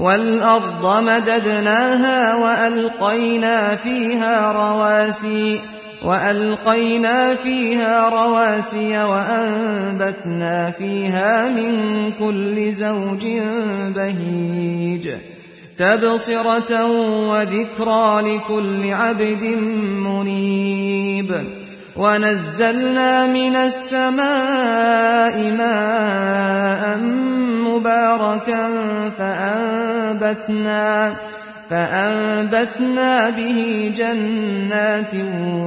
والأرض مددناها وألقينا فيها رواسي وألقينا فيها رواسي وأنبتنا فيها من كل زوج بهيج. تبصرة وذكرى لكل عبد منيب. ونزلنا من السماء ماء مباركا فأنبتنا فأنبتنا به جنات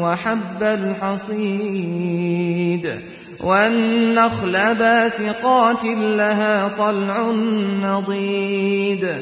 وحب الحصيد والنخل باسقات لها طلع نضيد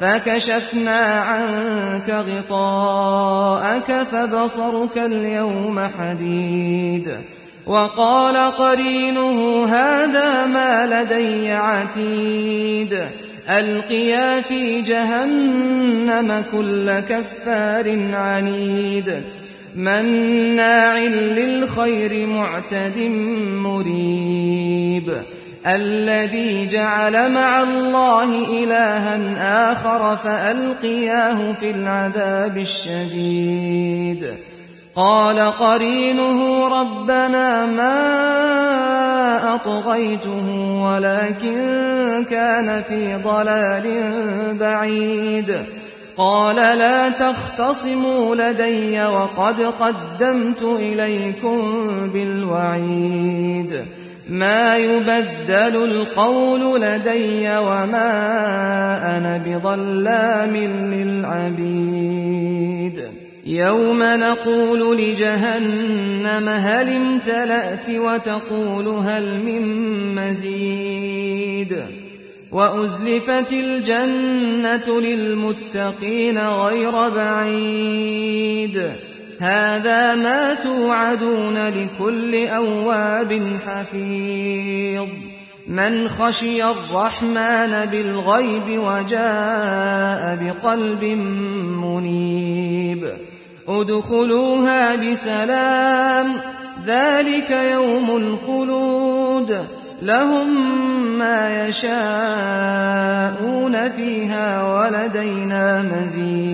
فكشفنا عنك غطاءك فبصرك اليوم حديد. وقال قرينه هذا ما لدي عتيد. ألقيا في جهنم كل كفار عنيد. مناع للخير معتد مريب. الذي جعل مع الله إلها آخر فألقياه في العذاب الشديد. قال قرينه ربنا ما أطغيته ولكن كان في ضلال بعيد. قال لا تختصموا لدي وقد قدمت إليكم بالوعيد. ما يبدل القول لدي وما أنا بظلام للعبيد. يوم نقول لجهنم هل امتلأت وتقول هل من مزيد. وأزلفت الجنة للمتقين غير بعيد. هذا ما توعدون لكل أواب حفيظ. من خشي الرحمن بالغيب وجاء بقلب منيب. ادخلوها بسلام ذلك يوم الخلود. لهم ما يشاءون فيها ولدينا مزيد.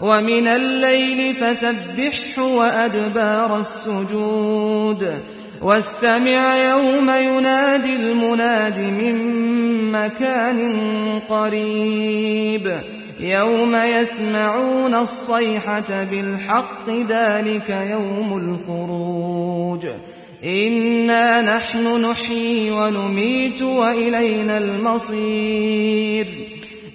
ومن الليل فسبحه وأدبار السجود. واستمع يوم ينادي المناد من مكان قريب. يوم يسمعون الصيحة بالحق ذلك يوم الخروج. إنا نحن نحيي ونميت وإلينا المصير.